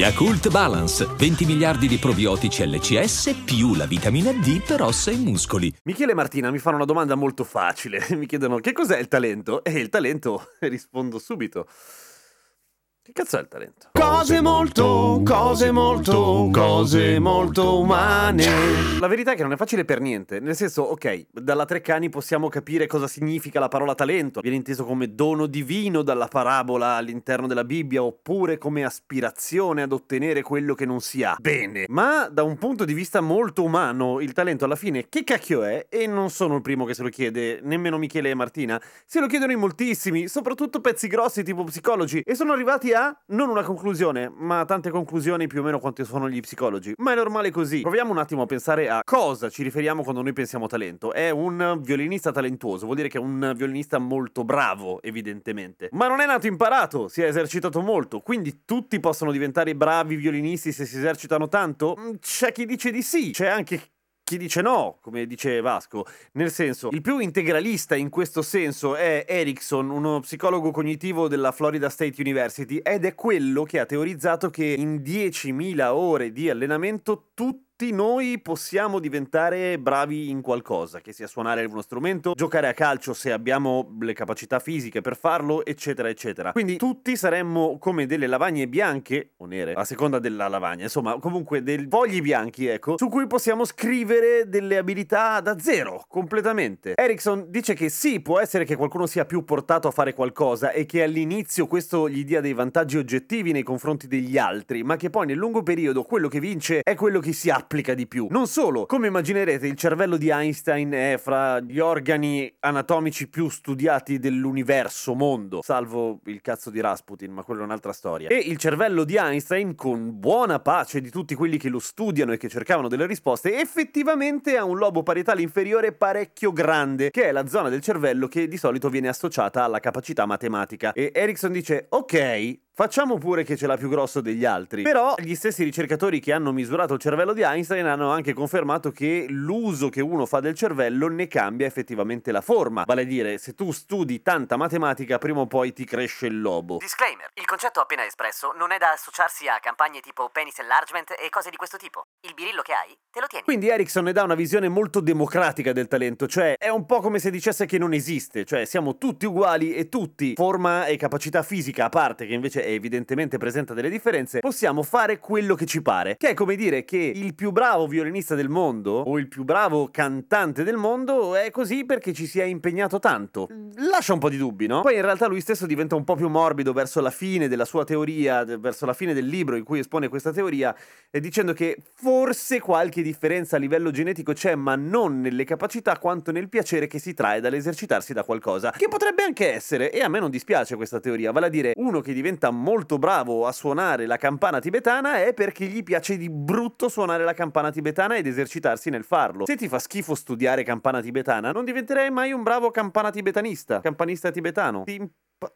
Yakult Balance, 20 miliardi di probiotici LCS più la vitamina D per ossa e muscoli. Michele e Martina mi fanno una domanda molto facile. Mi chiedono che cos'è il talento? E il talento rispondo subito. Che cazzo è il talento? Cose molto, cose molto, cose molto umane. La verità è che non è facile per niente, nel senso, ok, dalla Treccani possiamo capire cosa significa la parola talento, viene inteso come dono divino dalla parabola all'interno della Bibbia, oppure come aspirazione ad ottenere quello che non si ha. Bene, ma da un punto di vista molto umano, il talento alla fine che cacchio è? E non sono il primo che se lo chiede, nemmeno Michele e Martina, se lo chiedono in moltissimi, soprattutto pezzi grossi tipo psicologi, e sono arrivati a non una conclusione, ma tante conclusioni più o meno quante sono gli psicologi. Ma è normale così. Proviamo un attimo a pensare a cosa ci riferiamo quando noi pensiamo talento. È un violinista talentuoso, vuol dire che è un violinista molto bravo, evidentemente. Ma non è nato imparato, si è esercitato molto, quindi tutti possono diventare bravi violinisti se si esercitano tanto? Mm, c'è chi dice di sì, c'è anche chi dice no, come dice Vasco. Nel senso, il più integralista in questo senso è Erickson, uno psicologo cognitivo della Florida State University, ed è quello che ha teorizzato che in 10.000 ore di allenamento tutti tutti noi possiamo diventare bravi in qualcosa, che sia suonare uno strumento, giocare a calcio se abbiamo le capacità fisiche per farlo, eccetera, eccetera. Quindi tutti saremmo come delle lavagne bianche, o nere, a seconda della lavagna, insomma, comunque dei fogli bianchi, ecco, su cui possiamo scrivere delle abilità da zero, completamente. Erickson dice che sì, può essere che qualcuno sia più portato a fare qualcosa e che all'inizio questo gli dia dei vantaggi oggettivi nei confronti degli altri, ma che poi nel lungo periodo quello che vince è quello che si applica applica di più. Non solo, come immaginerete, il cervello di Einstein è fra gli organi anatomici più studiati dell'universo mondo, salvo il cazzo di Rasputin, ma quello è un'altra storia. E il cervello di Einstein, con buona pace di tutti quelli che lo studiano e che cercavano delle risposte, effettivamente ha un lobo parietale inferiore parecchio grande, che è la zona del cervello che di solito viene associata alla capacità matematica. E Erickson dice, ok, Facciamo pure che ce l'ha più grosso degli altri. Però gli stessi ricercatori che hanno misurato il cervello di Einstein hanno anche confermato che l'uso che uno fa del cervello ne cambia effettivamente la forma. Vale a dire, se tu studi tanta matematica, prima o poi ti cresce il lobo. Disclaimer: il concetto appena espresso non è da associarsi a campagne tipo penis enlargement e cose di questo tipo. Il birillo che hai, te lo tieni. Quindi Erickson ne dà una visione molto democratica del talento, cioè è un po' come se dicesse che non esiste, cioè siamo tutti uguali e tutti, forma e capacità fisica a parte, che invece è evidentemente presenta delle differenze, possiamo fare quello che ci pare. Che è come dire che il più bravo violinista del mondo o il più bravo cantante del mondo è così perché ci si è impegnato tanto. Lascia un po' di dubbi, no? Poi in realtà lui stesso diventa un po' più morbido verso la fine della sua teoria, verso la fine del libro in cui espone questa teoria, dicendo che forse qualche differenza a livello genetico c'è, ma non nelle capacità quanto nel piacere che si trae dall'esercitarsi da qualcosa. Che potrebbe anche essere, e a me non dispiace questa teoria, vale a dire uno che diventa molto bravo a suonare la campana tibetana è perché gli piace di brutto suonare la campana tibetana ed esercitarsi nel farlo. Se ti fa schifo studiare campana tibetana, non diventerai mai un bravo campana tibetanista, campanista tibetano. Tim-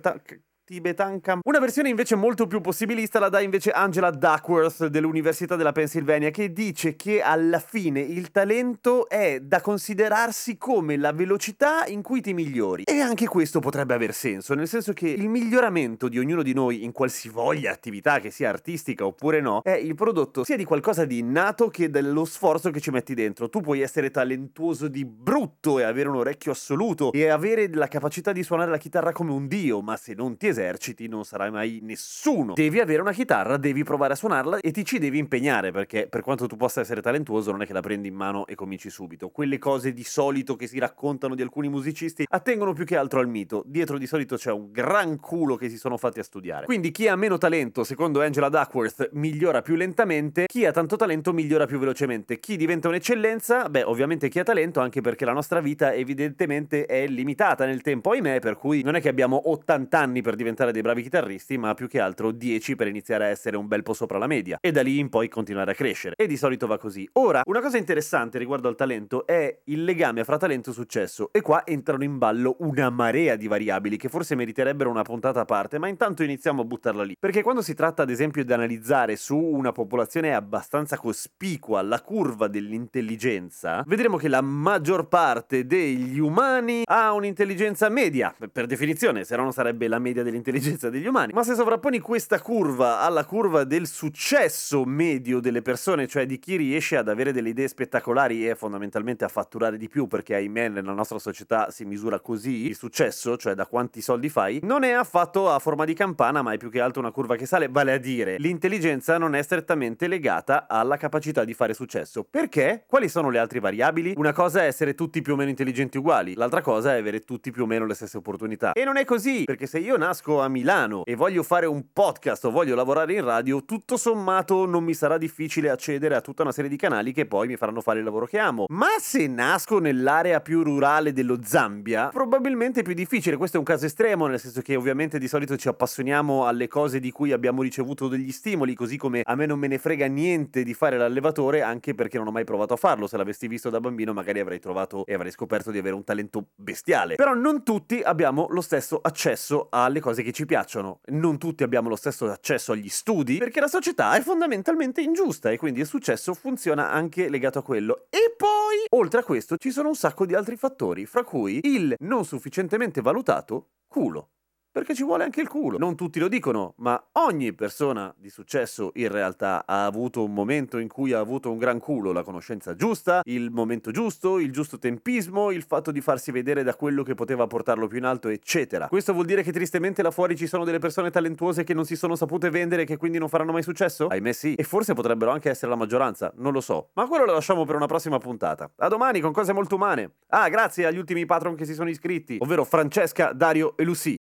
ta- Tibetan Camp. Una versione invece molto più possibilista la dà invece Angela Duckworth dell'Università della Pennsylvania che dice che alla fine il talento è da considerarsi come la velocità in cui ti migliori. E anche questo potrebbe aver senso, nel senso che il miglioramento di ognuno di noi in qualsivoglia attività che sia artistica oppure no è il prodotto sia di qualcosa di innato che dello sforzo che ci metti dentro. Tu puoi essere talentuoso di brutto e avere un orecchio assoluto e avere la capacità di suonare la chitarra come un dio, ma se non ti eserciti eserciti non sarai mai nessuno. Devi avere una chitarra, devi provare a suonarla e ti ci devi impegnare perché per quanto tu possa essere talentuoso non è che la prendi in mano e cominci subito. Quelle cose di solito che si raccontano di alcuni musicisti attengono più che altro al mito. Dietro di solito c'è un gran culo che si sono fatti a studiare. Quindi chi ha meno talento, secondo Angela Duckworth, migliora più lentamente, chi ha tanto talento migliora più velocemente. Chi diventa un'eccellenza? Beh, ovviamente chi ha talento anche perché la nostra vita evidentemente è limitata nel tempo, ahimè, per cui non è che abbiamo 80 anni per diventare diventare dei bravi chitarristi, ma più che altro 10 per iniziare a essere un bel po' sopra la media. E da lì in poi continuare a crescere. E di solito va così. Ora, una cosa interessante riguardo al talento è il legame fra talento e successo. E qua entrano in ballo una marea di variabili che forse meriterebbero una puntata a parte, ma intanto iniziamo a buttarla lì. Perché quando si tratta ad esempio di analizzare su una popolazione abbastanza cospicua la curva dell'intelligenza, vedremo che la maggior parte degli umani ha un'intelligenza media, per definizione, se no non sarebbe la media dell'intelligenza degli umani. Ma se sovrapponi questa curva alla curva del successo medio delle persone, cioè di chi riesce ad avere delle idee spettacolari e fondamentalmente a fatturare di più, perché ahimè nella nostra società si misura così il successo, cioè da quanti soldi fai, non è affatto a forma di campana, ma è più che altro una curva che sale, vale a dire, l'intelligenza non è strettamente legata alla capacità di fare successo. Perché? Quali sono le altre variabili? Una cosa è essere tutti più o meno intelligenti uguali, l'altra cosa è avere tutti più o meno le stesse opportunità. E non è così, perché se io nasco a Milano e voglio fare un podcast o voglio lavorare in radio, tutto sommato non mi sarà difficile accedere a tutta una serie di canali che poi mi faranno fare il lavoro che amo. Ma se nasco nell'area più rurale dello Zambia, probabilmente è più difficile. Questo è un caso estremo, nel senso che ovviamente di solito ci appassioniamo alle cose di cui abbiamo ricevuto degli stimoli, così come a me non me ne frega niente di fare l'allevatore, anche perché non ho mai provato a farlo. Se l'avessi visto da bambino, magari avrei trovato e avrei scoperto di avere un talento bestiale. Però non tutti abbiamo lo stesso accesso alle cose che ci piacciono. Non tutti abbiamo lo stesso accesso agli studi, perché la società è fondamentalmente ingiusta e quindi il successo funziona anche legato a quello. E poi, oltre a questo, ci sono un sacco di altri fattori, fra cui il non sufficientemente valutato culo. Perché ci vuole anche il culo. Non tutti lo dicono, ma ogni persona di successo in realtà ha avuto un momento in cui ha avuto un gran culo, la conoscenza giusta, il momento giusto, il giusto tempismo, il fatto di farsi vedere da quello che poteva portarlo più in alto, eccetera. Questo vuol dire che tristemente là fuori ci sono delle persone talentuose che non si sono sapute vendere e che quindi non faranno mai successo? Ahimè sì. E forse potrebbero anche essere la maggioranza, non lo so. Ma quello lo lasciamo per una prossima puntata. A domani con cose molto umane. Ah, grazie agli ultimi patron che si sono iscritti, ovvero Francesca, Dario e Lucy.